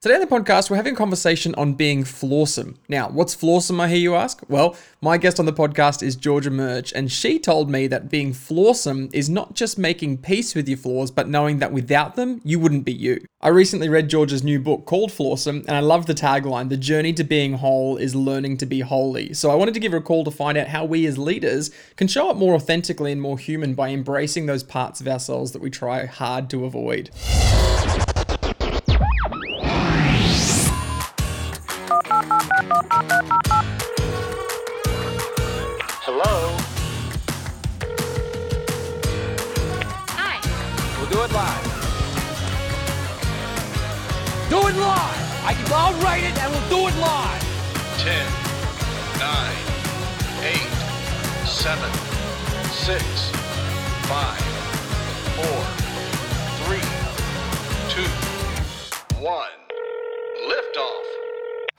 Today on the podcast, we're having a conversation on being flawsome. Now, what's flawsome, I hear you ask? Well, my guest on the podcast is Georgia Murch, and she told me that being flawsome is not just making peace with your flaws, but knowing that without them, you wouldn't be you. I recently read Georgia's new book called Flawsome, and I love the tagline The journey to being whole is learning to be holey. So I wanted to give her a call to find out how we as leaders can show up more authentically and more human by embracing those parts of ourselves that we try hard to avoid. It live. I I'll write it and we'll do it live. 10, 9, 8, 7, 6, 5, 4, 3, 2, 1. Liftoff.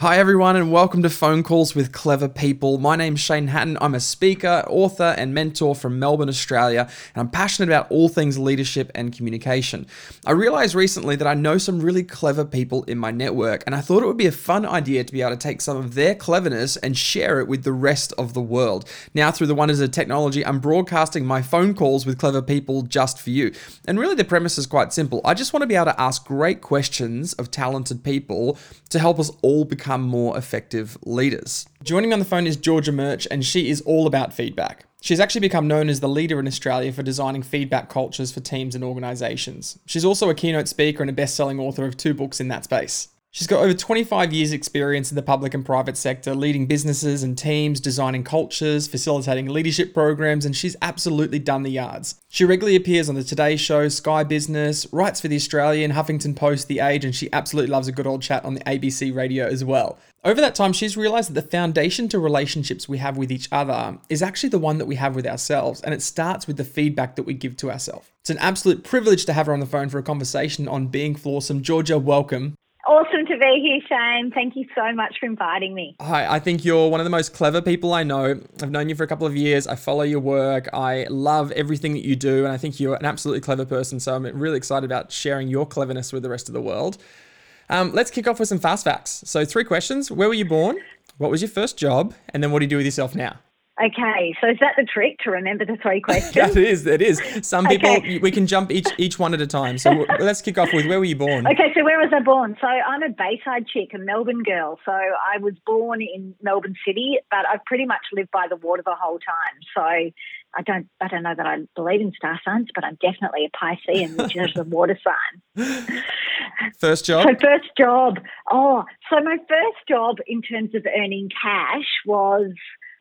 Hi, everyone, and welcome to Phone Calls with Clever People. My name's Shane Hatton. I'm a speaker, author, and mentor from Melbourne, Australia, and I'm passionate about all things leadership and communication. I realized recently that I know some really clever people in my network, and I thought it would be a fun idea to be able to take some of their cleverness and share it with the rest of the world. Now, through the wonders of technology, I'm broadcasting my phone calls with clever people just for you. And really, the premise is quite simple. I just want to be able to ask great questions of talented people to help us all become more effective leaders. Joining me on the phone is Georgia Murch, and she is all about feedback. She's actually become known as the leader in Australia for designing feedback cultures for teams and organizations. She's also a keynote speaker and a best selling author of two books in that space. She's got over 25 years' experience in the public and private sector, leading businesses and teams, designing cultures, facilitating leadership programs, and she's absolutely done the yards. She regularly appears on the Today Show, Sky Business, writes for The Australian, Huffington Post, The Age, and she absolutely loves a good old chat on the ABC radio as well. Over that time, she's realized that the foundation to relationships we have with each other is actually the one that we have with ourselves, and it starts with the feedback that we give to ourselves. It's an absolute privilege to have her on the phone for a conversation on being flawsome. Georgia, welcome. Awesome to be here, Shane. Thank you so much for inviting me. Hi, I think you're one of the most clever people I know. I've known you for a couple of years. I follow your work. I love everything that you do, and I think you're an absolutely clever person. So I'm really excited about sharing your cleverness with the rest of the world. Um, let's kick off with some fast facts. So, three questions Where were you born? What was your first job? And then what do you do with yourself now? Okay, so is that the trick to remember the three questions? That is, that is. Some people, Okay. we can jump each each one at a time. So let's kick off with where were you born? Okay, so where was I born? So I'm a Bayside chick, a Melbourne girl. So I was born in Melbourne City, but I've pretty much lived by the water the whole time. So I don't, I don't know that I believe in star signs, but I'm definitely a Piscean, which is a water sign. First job? So first job. Oh, so my first job in terms of earning cash was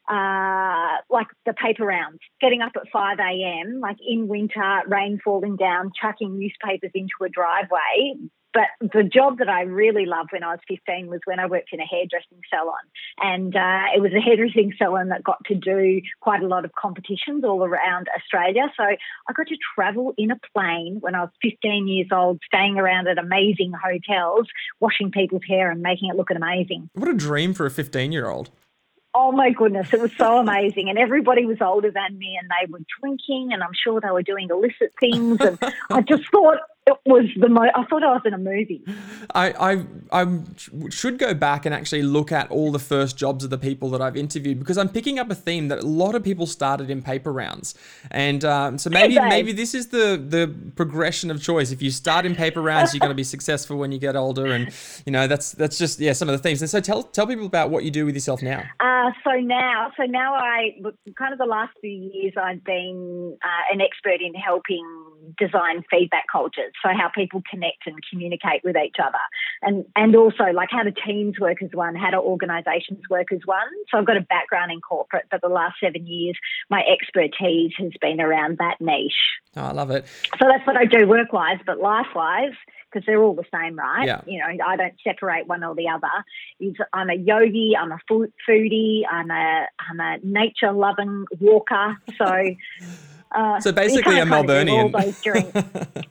uh, like the paper rounds, getting up at 5 a.m., like in winter, rain falling down, chucking newspapers into a driveway. But the job that I really loved when I was 15 was when I worked in a hairdressing salon. And uh, it was a hairdressing salon that got to do quite a lot of competitions all around Australia. So I got to travel in a plane when I was 15 years old, staying around at amazing hotels, washing people's hair and making it look amazing. What a dream for a 15 year old. Oh my goodness, it was so amazing. And everybody was older than me and they were drinking and I'm sure they were doing illicit things. And I just thought it was the most, I thought I was in a movie. I, I I should go back and actually look at all the first jobs of the people that I've interviewed because I'm picking up a theme that a lot of people started in paper rounds, and um, so maybe maybe this is the the progression of choice. If you start in paper rounds, you're going to be successful when you get older, and you know that's that's just yeah some of the themes. And so tell tell people about what you do with yourself now. Uh, so now, so now I, kind of the last few years, I've been uh, an expert in helping design feedback cultures. So how people connect and communicate with each other, and and also like how do teams work as one, how do organisations work as one. So I've got a background in corporate, but the last seven years, my expertise has been around that niche. Oh, I love it. So that's what I do work wise, but life wise, because they're all the same, right? Yeah. You know, I don't separate one or the other. Is I'm a yogi, I'm a foodie, I'm a I'm a nature loving walker. So. Uh, So basically a kind of do Melburnian. All those drinks.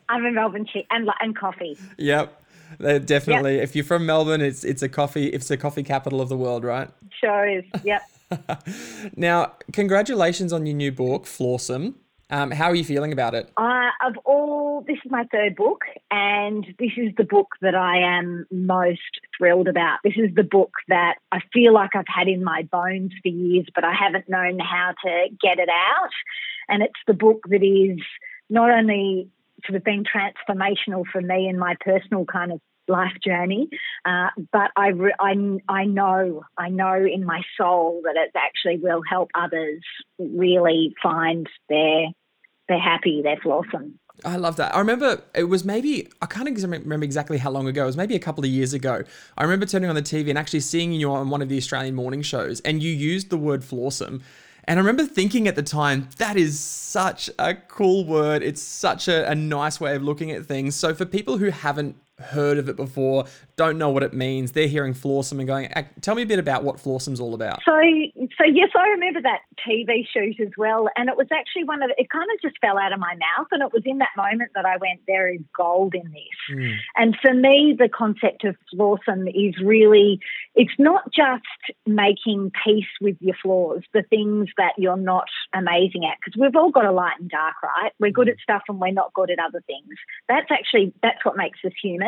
I'm a Melbourne chick and and coffee. Yep. Definitely. If you're from Melbourne, it's it's a coffee it's a coffee capital of the world, right? Sure is. Yep. Now, congratulations on your new book, Flawsome. Um, how are you feeling about it? Uh, of all, this is my third book, and this is the book that I am most thrilled about. This is the book that I feel like I've had in my bones for years, but I haven't known how to get it out. And it's the book that is not only sort of been transformational for me in my personal kind of life journey. Uh, but I, re- I, I know, I know in my soul that it actually will help others really find their, their happy, their flawsome. I love that. I remember it was maybe, I can't remember exactly how long ago. It was maybe a couple of years ago. I remember turning on the TV and actually seeing you on one of the Australian morning shows, and you used the word flawsome. And I remember thinking at the time, that is such a cool word. It's such a, a nice way of looking at things. So, for people who haven't heard of it before, don't know what it means. They're hearing Flawsome and going, tell me a bit about what Flawsome's all about. So, so yes, I remember that TV shoot as well. And it was actually one of, it kind of just fell out of my mouth. And it was in that moment that I went, there is gold in this. Mm. And for me, the concept of Flawsome is really, it's not just making peace with your flaws, the things that you're not amazing at, because we've all got a light and dark, right? We're good at stuff and we're not good at other things. That's actually, that's what makes us human.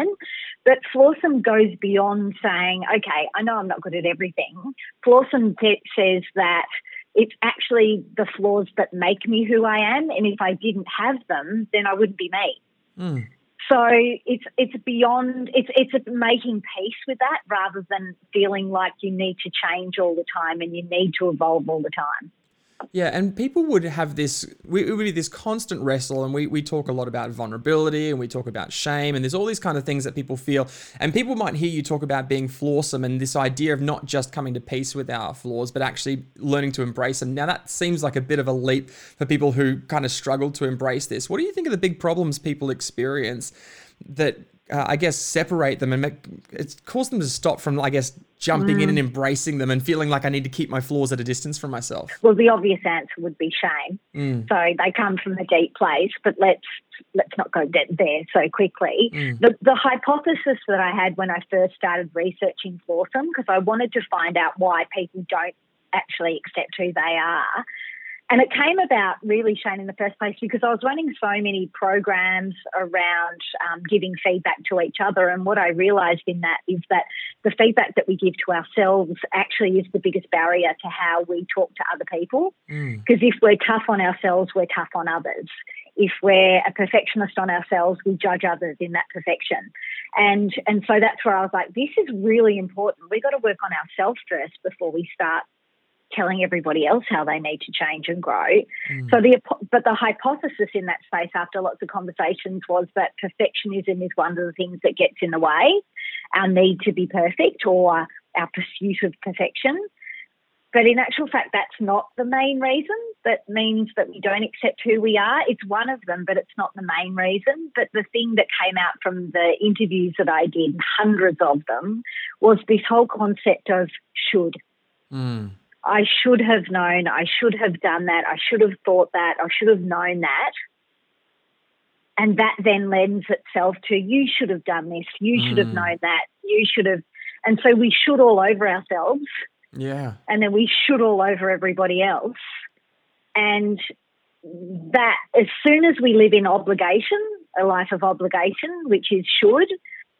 But Flawsome goes beyond saying, okay, I know I'm not good at everything. Flawsome t- says that it's actually the flaws that make me who I am. And if I didn't have them, then I wouldn't be me. Mm. So it's it's beyond it's it's making peace with that rather than feeling like you need to change all the time and you need to evolve all the time. Yeah, and people would have this, we, would be this constant wrestle, and we, we talk a lot about vulnerability and we talk about shame, and there's all these kind of things that people feel. And people might hear you talk about being flawsome and this idea of not just coming to peace with our flaws, but actually learning to embrace them. Now, that seems like a bit of a leap for people who kind of struggle to embrace this. What do you think are the big problems people experience that uh, I guess, separate them and make it cause them to stop from, I guess, jumping mm. in and mm. embracing them and feeling like I need to keep my flaws at a distance from myself? Well, the obvious answer would be shame. Mm. So they come from a deep place, but let's let's not go there so quickly. Mm. The, the hypothesis that I had when I first started researching Flawsome, because I wanted to find out why people don't actually accept who they are, and it came about really, Shane, in the first place because I was running so many programs around um, giving feedback to each other. And what I realized in that is that the feedback that we give to ourselves actually is the biggest barrier to how we talk to other people. Because mm. if we're tough on ourselves, we're tough on others. If we're a perfectionist on ourselves, we judge others in that perfection. And and so that's where I was like, this is really important. We've got to work on ourselves first before we start telling everybody else how they need to change and grow. Mm. So the but the hypothesis in that space after lots of conversations was that perfectionism is one of the things that gets in the way, our need to be perfect or our pursuit of perfection. But in actual fact, that's not the main reason. That means that we don't accept who we are. It's one of them, but it's not the main reason. But the thing that came out from the interviews that I did, hundreds of them, was this whole concept of should. Mm. I should have known, I should have done that, I should have thought that, I should have known that. And that then lends itself to you should have done this, you should have mm. known that, you should have. And so we should all over ourselves. Yeah. And then we should all over everybody else. And that as soon as we live in obligation, a life of obligation, which is should,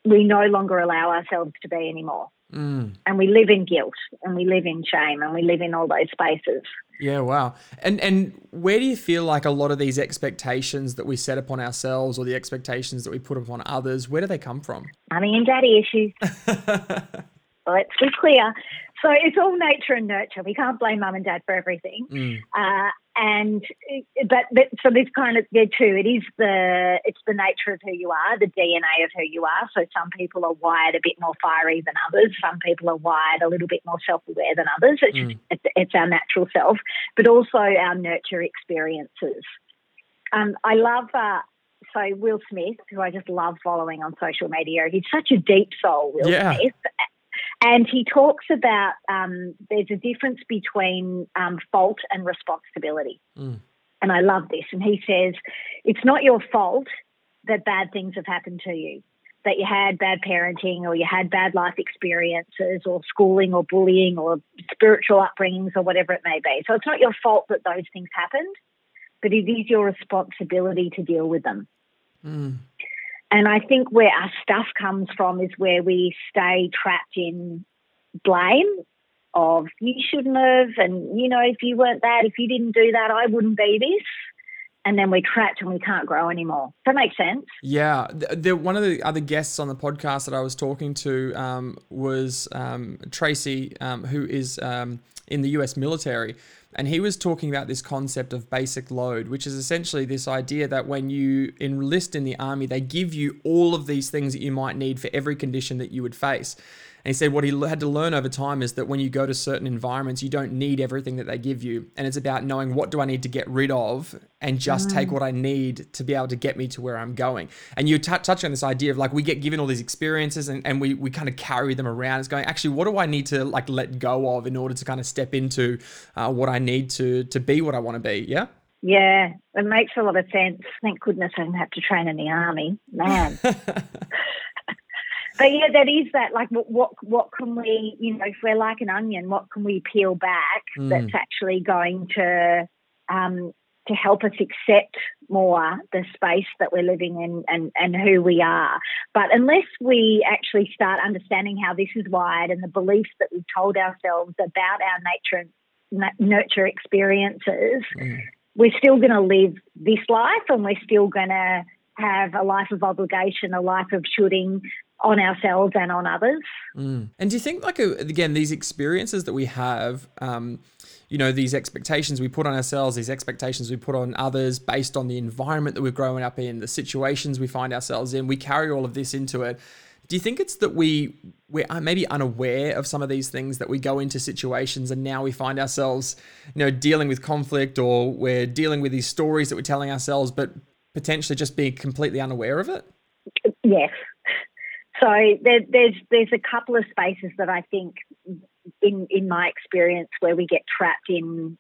we no longer allow ourselves to be anymore. Mm. And we live in guilt and we live in shame and we live in all those spaces. Yeah, wow. And and where do you feel like a lot of these expectations that we set upon ourselves or the expectations that we put upon others, where do they come from? Money and daddy issues. let's be clear. So it's all nature and nurture. We can't blame mum and dad for everything. Mm. Uh, and but, but so this kind of there too. It is the it's the nature of who you are, the DNA of who you are. So some people are wired a bit more fiery than others. Some people are wired a little bit more self aware than others. It's, mm. it's, it's our natural self, but also our nurture experiences. Um, I love. Uh, so Will Smith, who I just love following on social media, he's such a deep soul, Will yeah. Smith, and he talks about um, there's a difference between um, fault and responsibility. Mm. And I love this. And he says, it's not your fault that bad things have happened to you, that you had bad parenting or you had bad life experiences or schooling or bullying or spiritual upbringings or whatever it may be. So it's not your fault that those things happened, but it is your responsibility to deal with them. And I think where our stuff comes from is where we stay trapped in blame of you shouldn't have, and you know, if you weren't that, if you didn't do that, I wouldn't be this. And then we're trapped and we can't grow anymore. Does that make sense? Yeah, the, the, one of the other guests on the podcast that I was talking to um, was um, Tracy, um, who is um, in the U.S. military, and he was talking about this concept of basic load, which is essentially this idea that when you enlist in the army, they give you all of these things that you might need for every condition that you would face. And he said what he had to learn over time is that when you go to certain environments, you don't need everything that they give you. And it's about knowing what do I need to get rid of and just take what I need to be able to get me to where I'm going. And you t- touch on this idea of like we get given all these experiences and, and we, we kind of carry them around. It's going, actually, what do I need to like let go of in order to kind of step into uh, what I need to, to be what I want to be? Yeah. Yeah, it makes a lot of sense. Thank goodness I didn't have to train in the army, man. but yeah, that is that. Like, what, what what can we, you know, if we're like an onion, what can we peel back that's actually going to um, to help us accept more the space that we're living in and, and who we are. But unless we actually start understanding how this is wired and the beliefs that we've told ourselves about our nature and nurture experiences, we're still going to live this life and we're still going to have a life of obligation, a life of shoulding on ourselves and on others. And do you think, like, uh, again, these experiences that we have, um, you know, these expectations we put on ourselves, these expectations we put on others based on the environment that we're growing up in, the situations we find ourselves in, we carry all of this into it. Do you think it's that we we're maybe unaware of some of these things that we go into situations and now we find ourselves, you know, dealing with conflict or we're dealing with these stories that we're telling ourselves, but potentially just being completely unaware of it? Yes. So there, there's there's a couple of spaces that I think, in in my experience, where we get trapped in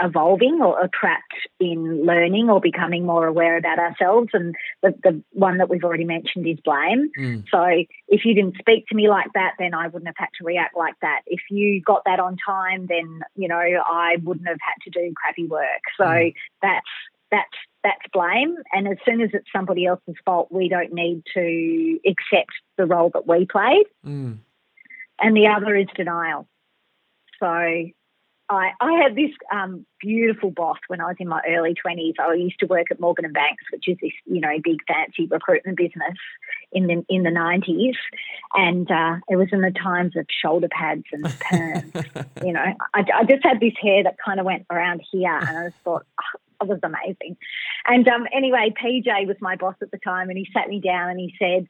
evolving or, or trapped in learning or becoming more aware about ourselves. And the, the one that we've already mentioned is blame. Mm. So if you didn't speak to me like that, then I wouldn't have had to react like that. If you got that on time, then you know I wouldn't have had to do crappy work. So mm. that's that's that's blame. And as soon as it's somebody else's fault, we don't need to accept the role that we played. Mm. And the other is denial. So I, I had this um, beautiful boss when I was in my early 20s. I used to work at Morgan and Banks, which is this, you know, big fancy recruitment business in the in the 90s, and uh, it was in the times of shoulder pads and perms. you know, I, I just had this hair that kind of went around here, and I just thought oh, it was amazing. And um, anyway, PJ was my boss at the time, and he sat me down and he said,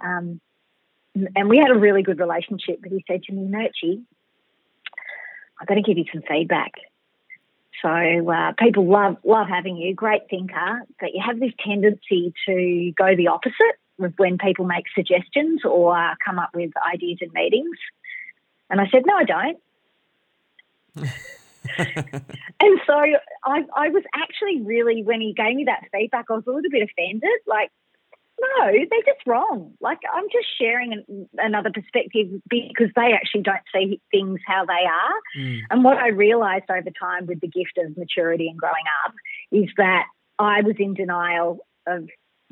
um, and we had a really good relationship. But he said to me, Murchie, I've got to give you some feedback. So uh, people love love having you, great thinker, but you have this tendency to go the opposite with when people make suggestions or uh, come up with ideas in meetings. And I said, no, I don't. and so I, I was actually really, when he gave me that feedback, I was a little bit offended. Like, no, they're just wrong. Like, I'm just sharing an, another perspective because they actually don't see things how they are. Mm. And what I realized over time with the gift of maturity and growing up is that I was in denial of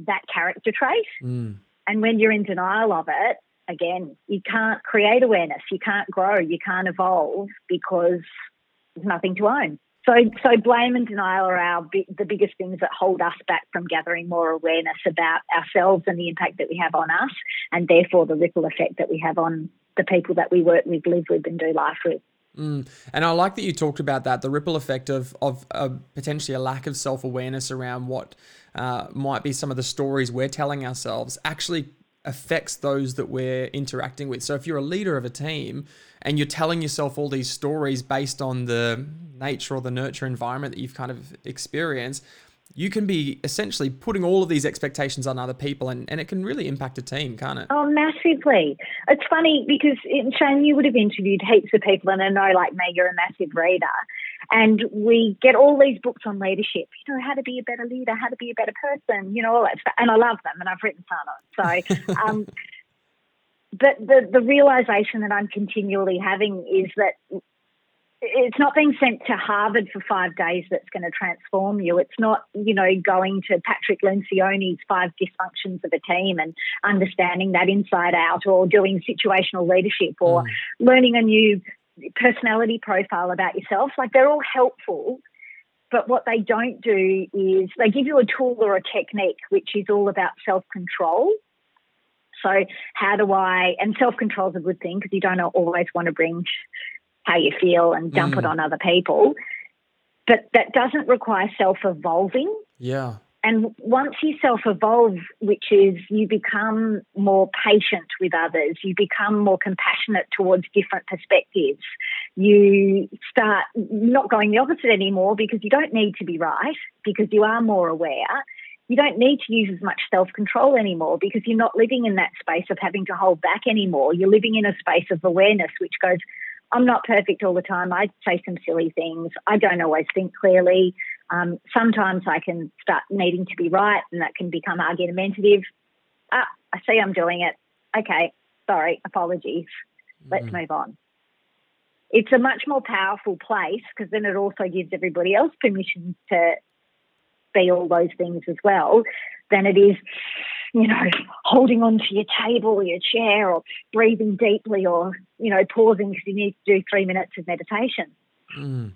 that character trait. Mm. And when you're in denial of it, again, you can't create awareness, you can't grow, you can't evolve because nothing to own. So, so blame and denial are our the biggest things that hold us back from gathering more awareness about ourselves and the impact that we have on us, and therefore the ripple effect that we have on the people that we work with, live with, and do life with. And I like that you talked about that the ripple effect of of uh, potentially a lack of self awareness around what uh, might be some of the stories we're telling ourselves actually affects those that we're interacting with. So if you're a leader of a team and you're telling yourself all these stories based on the nature or the nurture environment that you've kind of experienced, you can be essentially putting all of these expectations on other people and, and it can really impact a team, can't it? Oh, massively. It's funny because, Shane, you would have interviewed heaps of people, and I know, like me, you're a massive reader. And we get all these books on leadership, you know, how to be a better leader, how to be a better person, you know, all that stuff. And I love them, and I've written some. So, um, but the, the realization that I'm continually having is that it's not being sent to Harvard for five days that's going to transform you. It's not, you know, going to Patrick Lencioni's five dysfunctions of a team and understanding that inside out or doing situational leadership or mm. learning a new personality profile about yourself. Like they're all helpful. But what they don't do is they give you a tool or a technique, which is all about self control. So, how do I, and self control is a good thing because you don't always want to bring how you feel and dump mm. it on other people. But that doesn't require self evolving. Yeah. And once you self evolve, which is you become more patient with others, you become more compassionate towards different perspectives, you start not going the opposite anymore because you don't need to be right, because you are more aware. You don't need to use as much self control anymore because you're not living in that space of having to hold back anymore. You're living in a space of awareness, which goes, I'm not perfect all the time. I say some silly things. I don't always think clearly. Um, sometimes I can start needing to be right, and that can become argumentative. Ah, I see I'm doing it. Okay, sorry, apologies. Let's mm. move on. It's a much more powerful place because then it also gives everybody else permission to be all those things as well than it is you know, holding onto your table or your chair or breathing deeply or, you know, pausing because you need to do three minutes of meditation. Mm.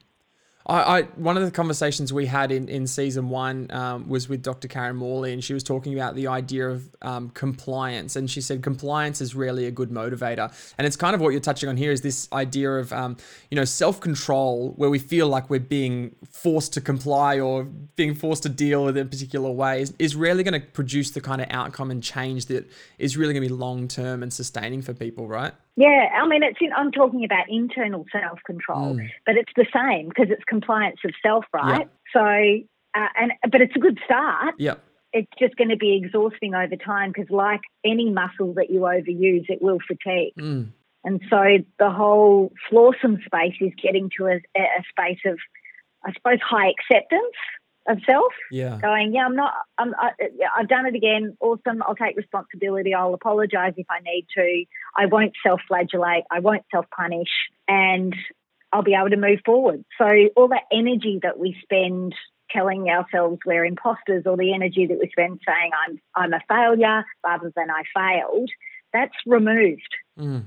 I, I, one of the conversations we had in, in season one um, was with Dr. Karen Morley, and she was talking about the idea of um, compliance. And she said compliance is really a good motivator. And it's kind of what you're touching on here is this idea of um, you know self control, where we feel like we're being forced to comply or being forced to deal with it in particular ways, is, is really going to produce the kind of outcome and change that is really going to be long term and sustaining for people, right? Yeah, I mean, it's in, I'm talking about internal self control, mm. but it's the same because it's compliance of self, right? So, uh, and but it's a good start. Yeah. It's just going to be exhausting over time because, like any muscle that you overuse, it will fatigue. Mm. And so, the whole flawsome space is getting to a, a space of, I suppose, high acceptance of self. Yeah. Going, yeah, I'm not. I'm. I, I've done it again. Awesome. I'll take responsibility. I'll apologise if I need to. I won't self-flagellate. I won't self-punish, and I'll be able to move forward. So all that energy that we spend telling ourselves we're imposters, or the energy that we spend saying I'm I'm a failure rather than I failed, that's removed. Mm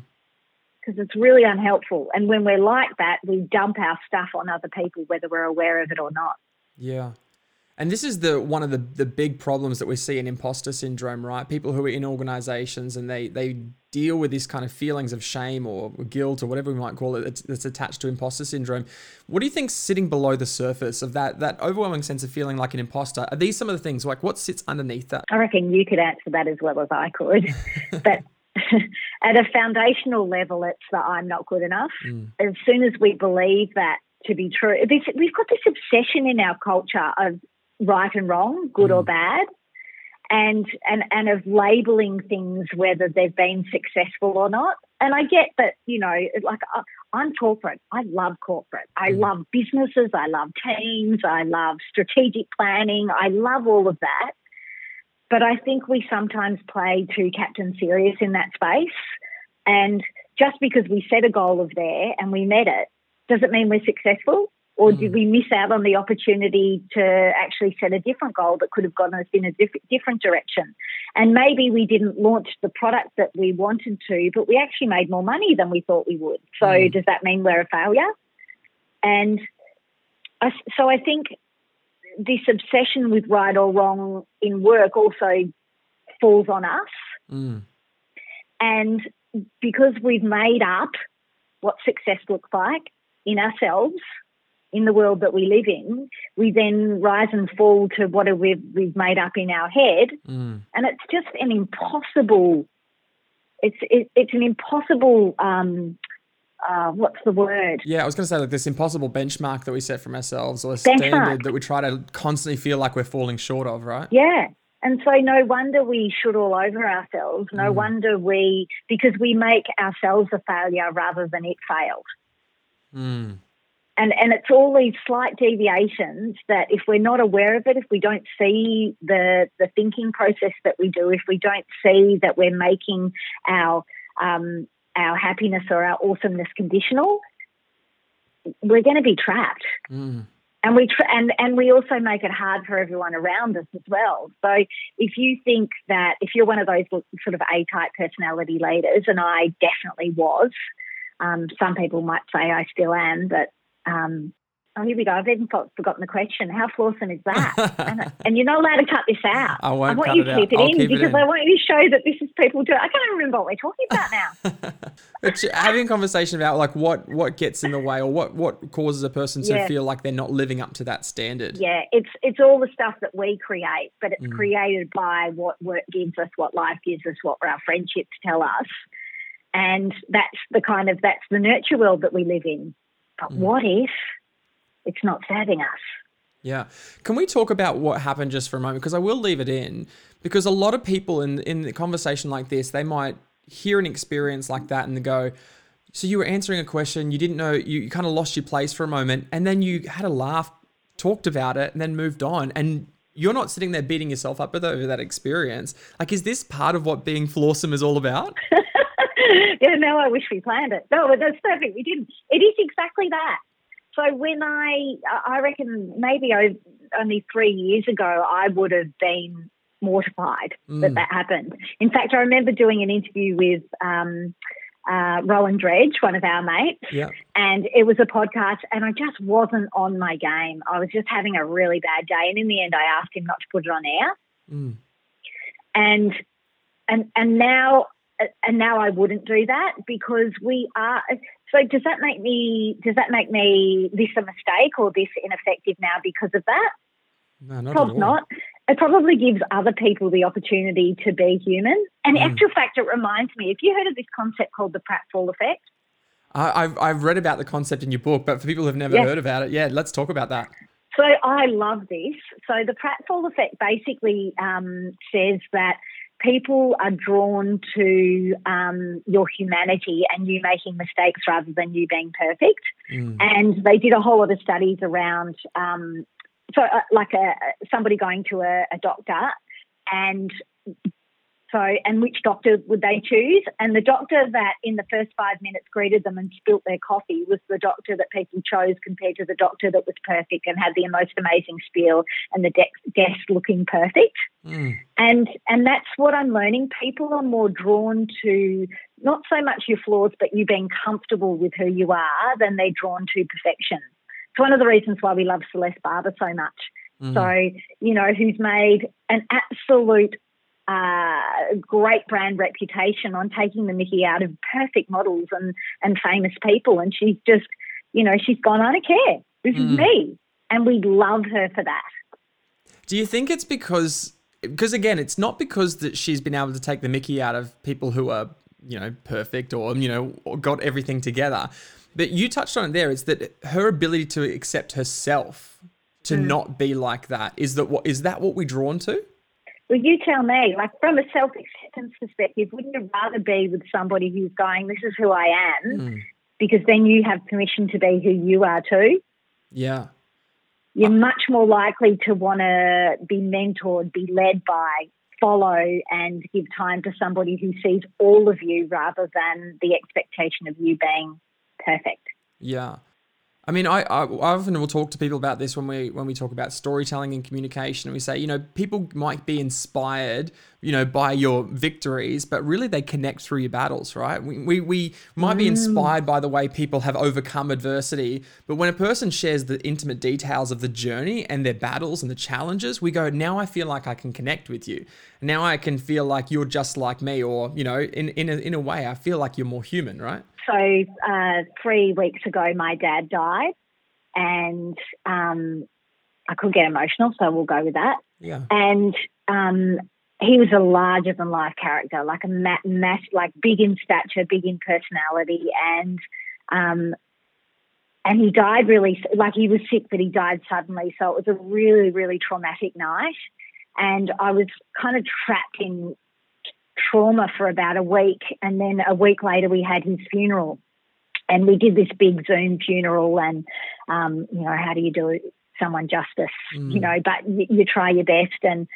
because it's really unhelpful. And when we're like that, we dump our stuff on other people, whether we're aware of it or not. Yeah. And this is the one of the, the big problems that we see in imposter syndrome, right? People who are in organizations and they they deal with these kind of feelings of shame or guilt or whatever we might call it that's attached to imposter syndrome. What do you think sitting below the surface of that that overwhelming sense of feeling like an imposter? Are these some of the things like what sits underneath that? I reckon you could answer that as well as I could. but at a foundational level, it's that I'm not good enough. Mm. As soon as we believe that to be true, this, we've got this obsession in our culture of right and wrong, good mm. or bad, and and and of labeling things whether they've been successful or not. And I get that, you know, like uh, I'm corporate. I love corporate. I mm. love businesses. I love teams. I love strategic planning. I love all of that. But I think we sometimes play too captain serious in that space. And just because we set a goal of there and we met it, doesn't mean we're successful. Or mm. did we miss out on the opportunity to actually set a different goal that could have gotten us in a diff- different direction? And maybe we didn't launch the product that we wanted to, but we actually made more money than we thought we would. So mm. does that mean we're a failure? And I, so I think this obsession with right or wrong in work also falls on us. Mm. And because we've made up what success looks like in ourselves, in the world that we live in, we then rise and fall to what we've, we've made up in our head. Mm. And it's just an impossible, it's, it, it's an impossible, um, uh, what's the word? Yeah, I was going to say like this impossible benchmark that we set from ourselves or a benchmark. standard that we try to constantly feel like we're falling short of, right? Yeah. And so, no wonder we should all over ourselves. No mm. wonder we, because we make ourselves a failure rather than it failed. Mm and and it's all these slight deviations that if we're not aware of it, if we don't see the the thinking process that we do, if we don't see that we're making our um, our happiness or our awesomeness conditional, we're going to be trapped. Mm. And we tr- and and we also make it hard for everyone around us as well. So if you think that if you're one of those sort of A-type personality leaders, and I definitely was, um, some people might say I still am, but um, Oh, here we go. I've even forgotten the question. How flawsome is that? and, and, you're not allowed to cut this out. I won't. I want you to keep it I'll in keep because it in. I want you to show that this is people do. I can't even remember what we're talking about now. But having a conversation about like what what gets in the way or what what causes a person to Yeah. feel like they're not living up to that standard. yeah, it's it's all the stuff that we create, but it's Mm. created by what work gives us, what life gives us, what our friendships tell us, and that's the kind of that's the nurture world that we live in. But Mm. what if it's not serving us? Yeah. Can we talk about what happened just for a moment? Because I will leave it in because a lot of people in in the conversation like this, they might hear an experience like that and they go, so you were answering a question, you didn't know, you, you kind of lost your place for a moment, and then you had a laugh, talked about it, and then moved on. And you're not sitting there beating yourself up over that experience. Like, is this part of what being flawsome is all about? yeah, no, I wish we planned it. No, but that's perfect. We didn't. It is exactly that. So when I, I reckon maybe o- only three years ago, I would have been mortified that Mm. that happened. In fact, I remember doing an interview with um, uh, Rowan Dredge, one of our mates, Yeah. and it was a podcast, and I just wasn't on my game. I was just having a really bad day, and in the end, I asked him not to put it on air Mm. and and and now and now I wouldn't do that because we are. So does that make me does that make me this a mistake or this ineffective now because of that? No, not at Probably not. It probably gives other people the opportunity to be human. And Mm. actual fact, it reminds me. Have you heard of this concept called the pratfall effect? I, I've, I've read about the concept in your book, but for people who've never Yeah. heard about it, yeah, let's talk about that. So I love this. So the pratfall effect basically um, says that people are drawn to um, your humanity and you making mistakes rather than you being perfect. Mm. And they did a whole lot of studies around, um, so uh, like a somebody going to a, a doctor and. So, and which doctor would they choose? And the doctor that in the first five minutes greeted them and spilt their coffee was the doctor that people chose compared to the doctor that was perfect and had the most amazing spiel and the de- desk looking perfect. Mm. And and that's what I'm learning. People are more drawn to not so much your flaws, but you being comfortable with who you are than they're drawn to perfection. It's one of the reasons why we love Celeste Barber so much. Mm. So, you know, who's made an absolute uh, great brand reputation on taking the mickey out of perfect models and, and famous people. And she's just, you know, she's gone, I don't care. This Mm. is me. And we love her for that. Do you think it's because because again, it's not because that she's been able to take the Mickey out of people who are you know perfect or you know or got everything together, but you touched on it there. It's that her ability to accept herself to not be like that is that what is that what we're drawn to? Well, you tell me, like from a self acceptance perspective, wouldn't you rather be with somebody who's going, This is who I am? Mm. Because then you have permission to be who you are too. Yeah. You're much more likely to want to be mentored, be led by, follow, and give time to somebody who sees all of you rather than the expectation of you being perfect. Yeah. I mean, I, I often will talk to people about this when we when we talk about storytelling and communication. And we say, you know, people might be inspired, you know, by your victories, but really they connect through your battles, right? We we, we might be mm. inspired by the way people have overcome adversity, but when a person shares the intimate details of the journey and their battles and the challenges, we go, now I feel like I can connect with you. Now I can feel like you're just like me, or you know, in in a, in a way, I feel like you're more human, right? So, uh, three weeks ago, my dad died, and um, I could get emotional, so we'll go with that. Yeah. and um, he was a larger than life character, like a mat, mass, like big in stature, big in personality, and um, and he died really like he was sick, but he died suddenly. So it was a really, really traumatic night, and I was kind of trapped in trauma for about a week, and then a week later we had his funeral, and we did this big Zoom funeral, and um, you know how do you do someone justice, Mm. you know, but you, you try your best. And,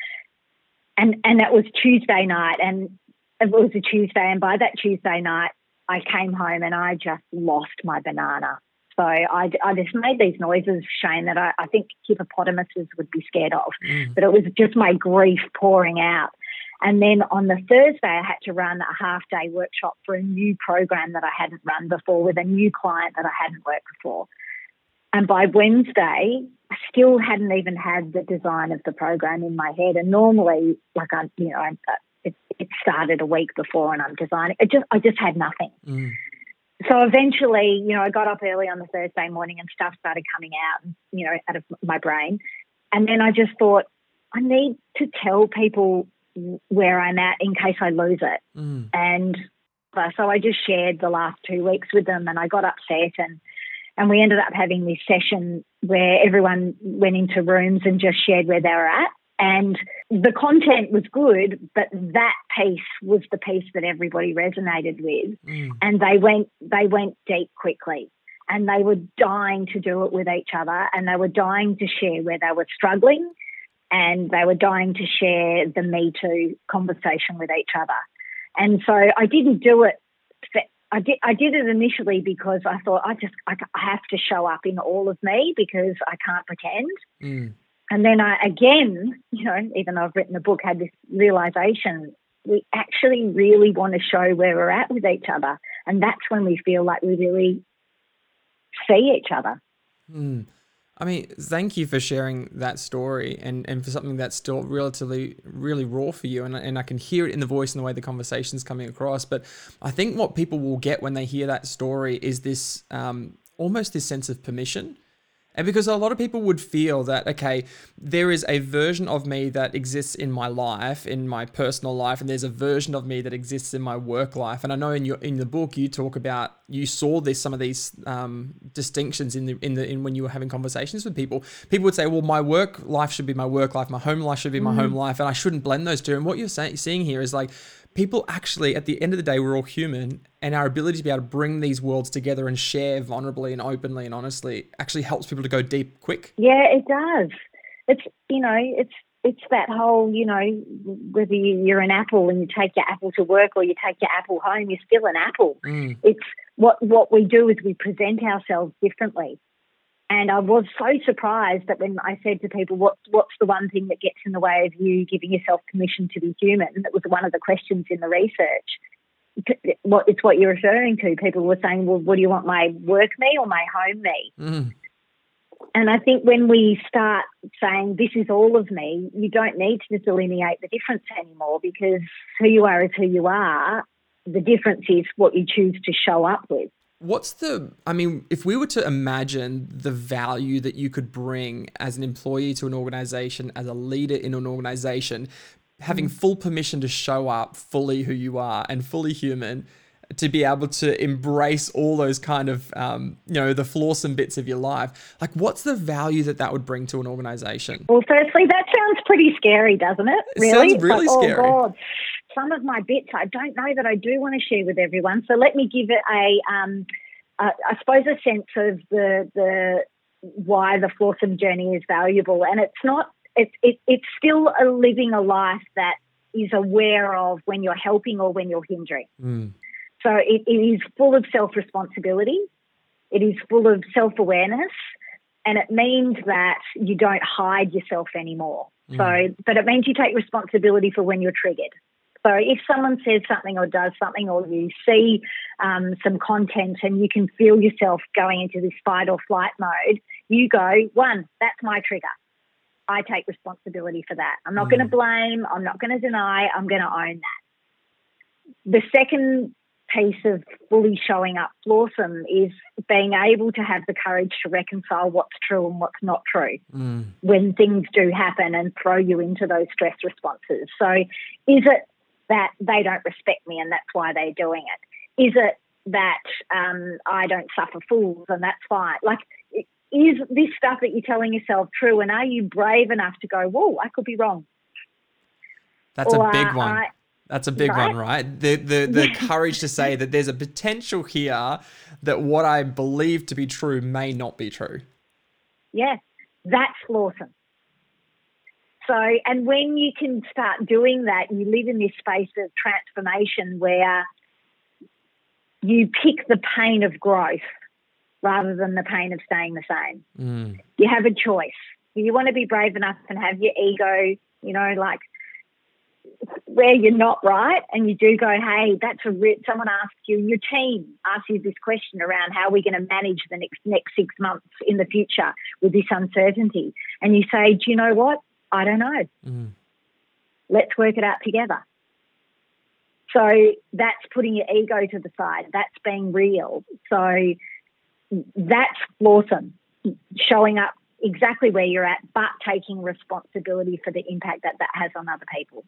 and, and that was Tuesday night and it was a Tuesday. And by that Tuesday night, I came home and I just lost my banana. So I, I just made these noises, Shane, that I, I think hippopotamuses would be scared of. Mm. But it was just my grief pouring out. And then on the Thursday, I had to run a half day workshop for a new program that I hadn't run before with a new client that I hadn't worked before. And by Wednesday, I still hadn't even had the design of the program in my head. And normally, like I, you know, I, it, it started a week before, and I'm designing. It just, I just had nothing. Mm. So eventually, you know, I got up early on the Thursday morning, and stuff started coming out, you know, out of my brain. And then I just thought, I need to tell people where I'm at in case I lose it. Mm. And uh, so I just shared the last two weeks with them, and I got upset and and we ended up having this session where everyone went into rooms and just shared where they were at. And the content was good, but that piece was the piece that everybody resonated with. Mm. And they went they went deep quickly. And they were dying to do it with each other and they were dying to share where they were struggling and they were dying to share the Me Too conversation with each other. And so I didn't do it I did I did it initially because I thought I just I, I have to show up in all of me because I can't pretend. Mm. And then I again, you know, even though I've written the book, had this realization we actually really want to show where we're at with each other, and that's when we feel like we really see each other. Mm. I mean, thank you for sharing that story and, and for something that's still relatively, really raw for you. And, and I can hear it in the voice and the way the conversation's coming across. But I think what people will get when they hear that story is this um, almost this sense of permission. And because a lot of people would feel that, okay, there is a version of me that exists in my life, in my personal life, and there's a version of me that exists in my work life. And I know in your in the book you talk about you saw this some of these um, distinctions in the in the in when you were having conversations with people. People would say, well, my work life should be my work life, my home life should be my home life, and I shouldn't blend those two. And what you're saying, seeing here is like people actually, at the end of the day, we're all human, and our ability to be able to bring these worlds together and share vulnerably and openly and honestly actually helps people to go deep quick. Yeah, it does. It's you know, it's it's that whole you know whether you're an apple and you take your apple to work or you take your apple home, you're still an apple. Mm. It's what what we do is we present ourselves differently. And I was so surprised that when I said to people, "What what's the one thing that gets in the way of you giving yourself permission to be human?" That was one of the questions in the research. What it's what you're referring to. People were saying, "Well, what do you want, my work me or my home me?" Mm. And I think when we start saying this is all of me, you don't need to delineate the difference anymore because who you are is who you are. The difference is what you choose to show up with. What's the, I mean, if we were to imagine the value that you could bring as an employee to an organization, as a leader in an organization, having full permission to show up fully who you are and fully human, to be able to embrace all those kind of, um, you know, the flawsome bits of your life, like what's the value that that would bring to an organization? Well, firstly, that sounds pretty scary, doesn't it? It Really? sounds really like, scary. Oh God, some of my bits I don't know that I do want to share with everyone. So let me give it a, um, a I suppose, a sense of the the why the flawsome journey is valuable, and it's not. It's it, it's still a living a life that is aware of when you're helping or when you're hindering. Mm. So it, it is full of self responsibility. It is full of self awareness, and it means that you don't hide yourself anymore. So, but it means you take responsibility for when you're triggered. So if someone says something or does something, or you see um, some content and you can feel yourself going into this fight or flight mode, you go, one, that's my trigger. I take responsibility for that. I'm not going to blame. I'm not going to deny. I'm going to own that. The second piece of fully showing up flawsome is being able to have the courage to reconcile what's true and what's not true Mm. when things do happen and throw you into those stress responses. So, is it that they don't respect me and that's why they're doing it? Is it that um, I don't suffer fools and that's fine? Like, is this stuff that you're telling yourself true? And are you brave enough to go, whoa, I could be wrong? That's a big uh, one. I- That's a big Right? one, right? The the the courage to say that there's a potential here that what I believe to be true may not be true. Yeah, that's flawsome. So, and when you can start doing that, you live in this space of transformation where you pick the pain of growth rather than the pain of staying the same. Mm. You have a choice. You want to be brave enough and have your ego, you know, like where you're not right, and you do go, hey, that's a re- someone asks you, your team asks you this question around how are we're going to manage the next next six months in the future with this uncertainty, and you say, do you know what? I don't know. Mm. Let's work it out together. So that's putting your ego to the side. That's being real. So that's awesome. Showing up exactly where you're at, but taking responsibility for the impact that that has on other people.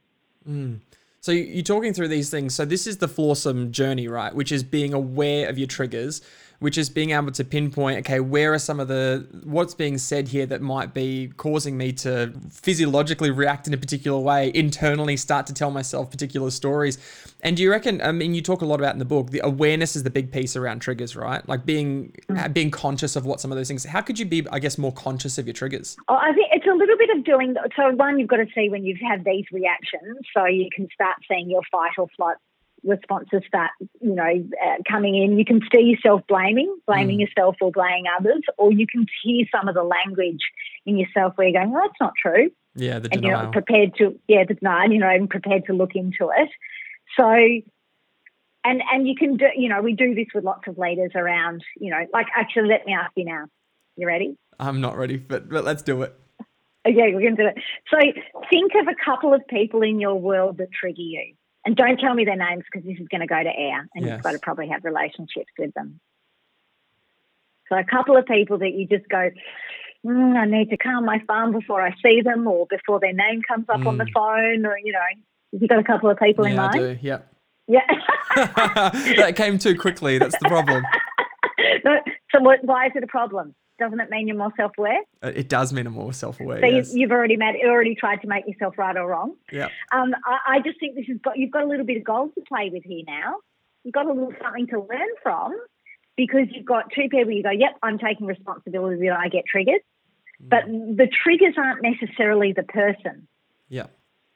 Mm. So you- you're talking through these things. So this is the flawsome journey, right? Which is being aware of your triggers, which is being able to pinpoint, okay, where are some of the what's being said here that might be causing me to physiologically react in a particular way, internally start to tell myself particular stories. And do you reckon? I mean, you talk a lot about in the book. The awareness is the big piece around triggers, right? Like being uh, being conscious of what some of those things. How could you be, I guess, more conscious of your triggers? Oh, I think it's a little bit of doing. So one, you've got to see when you've had these reactions, so you can start seeing your fight or flight responses start, you know, uh, coming in. You can see yourself blaming, blaming yourself or blaming others, or you can hear some of the language in yourself where you're going, "Well, that's not true," Yeah, the and you're not prepared to, yeah, deny, and you're not even prepared to look into it. So. And, and you can do, you know, we do this with lots of leaders around, you know, like actually, let me ask you now. You ready? I'm not ready, but but let's do it. Okay, we're going to do it. So think of a couple of people in your world that trigger you. And don't tell me their names because this is going to go to air and Yes. you've got to probably have relationships with them. So a couple of people that you just go, mm, I need to calm my phone before I see them or before their name comes up on the phone or, you know, you've you got a couple of people in Mm. yeah, I mind? do. Yeah. Yeah. that came too quickly. That's the problem. So why is it a problem? Doesn't it mean you're more self-aware? Uh, It does mean I'm more self-aware. So yes. you, you've already made, already tried to make yourself right or wrong. yeah. Um, I, I just think this has got you've got a little bit of gold to play with here now. You've got a little something to learn from because you've got two people. You go, yep, I'm taking responsibility that I get triggered, but the triggers aren't necessarily the person. Yeah.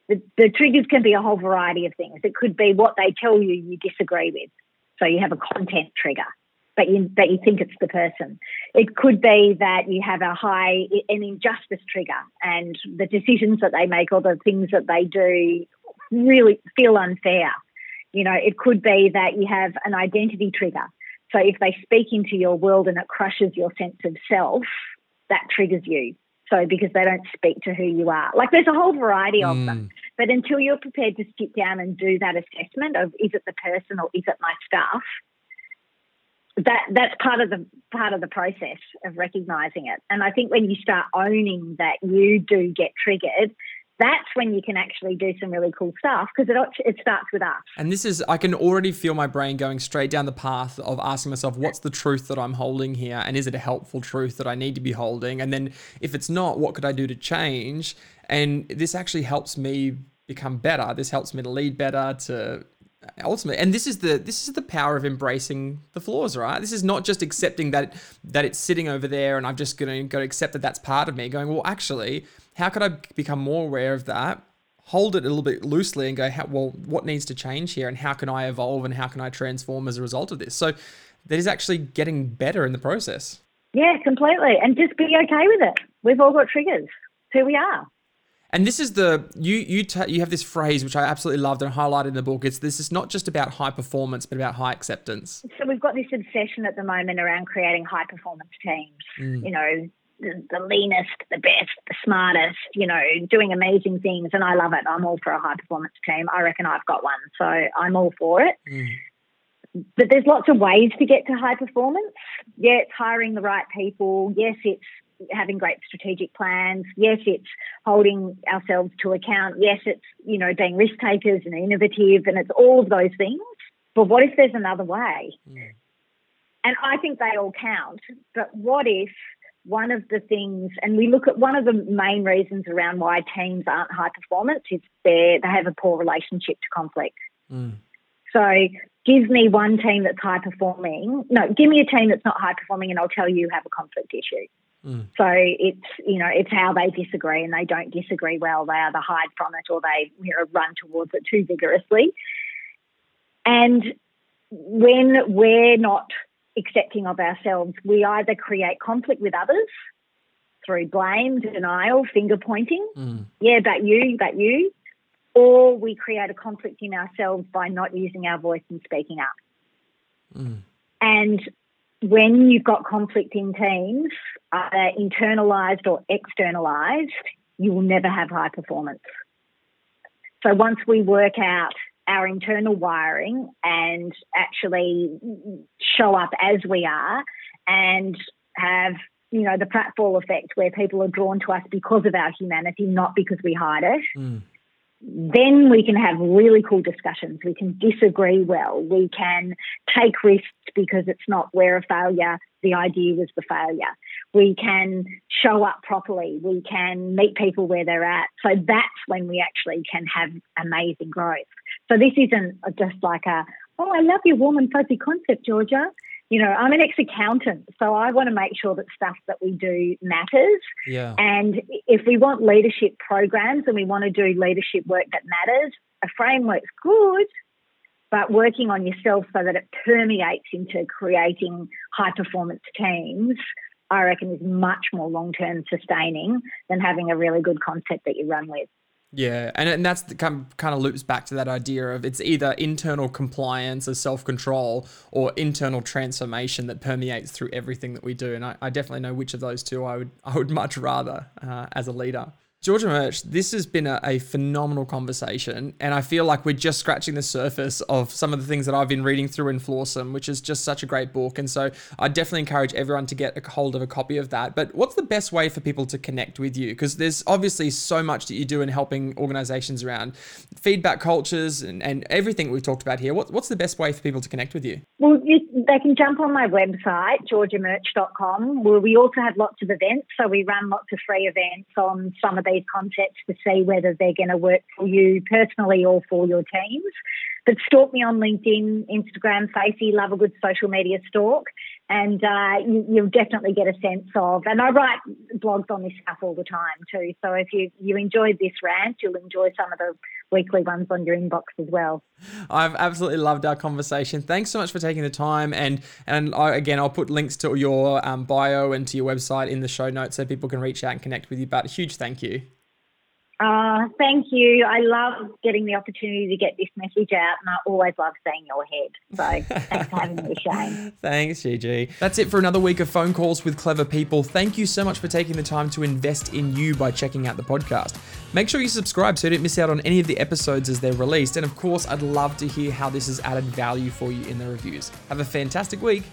The, the triggers can be a whole variety of things. It could be what they tell you you disagree with. So you have a content trigger, but you, but you think it's the person. It could be that you have a high, an injustice trigger and the decisions that they make or the things that they do really feel unfair. You know, it could be that you have an identity trigger. So if they speak into your world and it crushes your sense of self, that triggers you. So because they don't speak to who you are. Like there's a whole variety of them. Mm. But until you're prepared to sit down and do that assessment of is it the person or is it my stuff, that that's part of the part of the process of recognizing it. And I think when you start owning that you do get triggered, that's when you can actually do some really cool stuff because it it starts with us. And this is, I can already feel my brain going straight down the path of asking myself, what's the truth that I'm holding here? And is it a helpful truth that I need to be holding? And then if it's not, what could I do to change? And this actually helps me become better. This helps me to lead better, to ultimately and this is the this is the power of embracing the flaws right this is not just accepting that that it's sitting over there and i'm just gonna go accept that that's part of me going well actually how could i become more aware of that hold it a little bit loosely and go well what needs to change here and how can i evolve and how can i transform as a result of this so that is actually getting better in the process Yeah, completely. And just be okay with it. We've all got triggers. It's who we are. And this is the you you you have this phrase which I absolutely loved and highlighted in the book. It's this is not just about high performance, but about high acceptance. So we've got this obsession at the moment around creating high performance teams. Mm. You know, the, the leanest, the best, the smartest. You know, doing amazing things, and I love it. I'm all for a high performance team. I reckon I've got one, so I'm all for it. Mm. But there's lots of ways to get to high performance. Yeah, it's hiring the right people. Yes, it's having great strategic plans. Yes, it's holding ourselves to account. Yes, it's, you know, being risk takers and innovative and it's all of those things. But what if there's another way? Mm. And I think they all count. But what if one of the things, and we look at one of the main reasons around why teams aren't high performance is they they have a poor relationship to conflict. Mm. So give me one team that's high performing. No, give me a team that's not high performing, and I'll tell you you have a conflict issue. So it's you know it's how they disagree, and they don't disagree well. They either hide from it or they you know run towards it too vigorously. And when we're not accepting of ourselves, we either create conflict with others through blame, denial, finger pointing. Mm. Yeah, that you, that you. Or we create a conflict in ourselves by not using our voice and speaking up. Mm. And when you've got conflict in teams, either internalized or externalized, you will never have high performance. So once we work out our internal wiring and actually show up as we are and have you know the pratfall effect where people are drawn to us because of our humanity not because we hide it Mm. Then we can have really cool discussions. We can disagree well. We can take risks because it's not we're a failure. The idea was the failure. We can show up properly. We can meet people where they're at. So that's when we actually can have amazing growth. So this isn't just like a, oh, I love your warm and fuzzy concept, Georgia. You know, I'm an ex accountant, so I want to make sure that stuff that we do matters. Yeah. And if we want leadership programs and we want to do leadership work that matters, a framework's good, but working on yourself so that it permeates into creating high performance teams, I reckon is much more long term sustaining than having a really good concept that you run with. Yeah, and and that's the kind kind of loops back to that idea of it's either internal compliance or self control or internal transformation that permeates through everything that we do. And I, I definitely know which of those two I would I would much rather uh, as a leader. Georgia Murch, this has been a, a phenomenal conversation, and I feel like we're just scratching the surface of some of the things that I've been reading through in Flawsome, which is just such a great book. And so I definitely encourage everyone to get a hold of a copy of that. But what's the best way for people to connect with you? Because there's obviously so much that you do in helping organizations around feedback cultures and, and everything we've talked about here. What, what's the best way for people to connect with you? Well, they can jump on my website, georgiamurch.com, where we also have lots of events. So we run lots of free events on some of these concepts to see whether they're going to work for you personally or for your teams. But stalk me on LinkedIn, Instagram, Facey, love a good social media stalk. And uh, you, you'll definitely get a sense of, and I write blogs on this stuff all the time too. So if you, you enjoyed this rant, you'll enjoy some of the weekly ones on your inbox as well. I've absolutely loved our conversation. Thanks so much for taking the time. And and I, again, I'll put links to your um, bio and to your website in the show notes so people can reach out and connect with you. But a huge thank you. Uh, thank you. I love getting the opportunity to get this message out, and I always love seeing your head. So thanks for having me, Shane. Thanks, Gigi. That's it for another week of phone calls with clever people. Thank you so much for taking the time to invest in you by checking out the podcast. Make sure you subscribe so you don't miss out on any of the episodes as they're released. And of course, I'd love to hear how this has added value for you in the reviews. Have a fantastic week.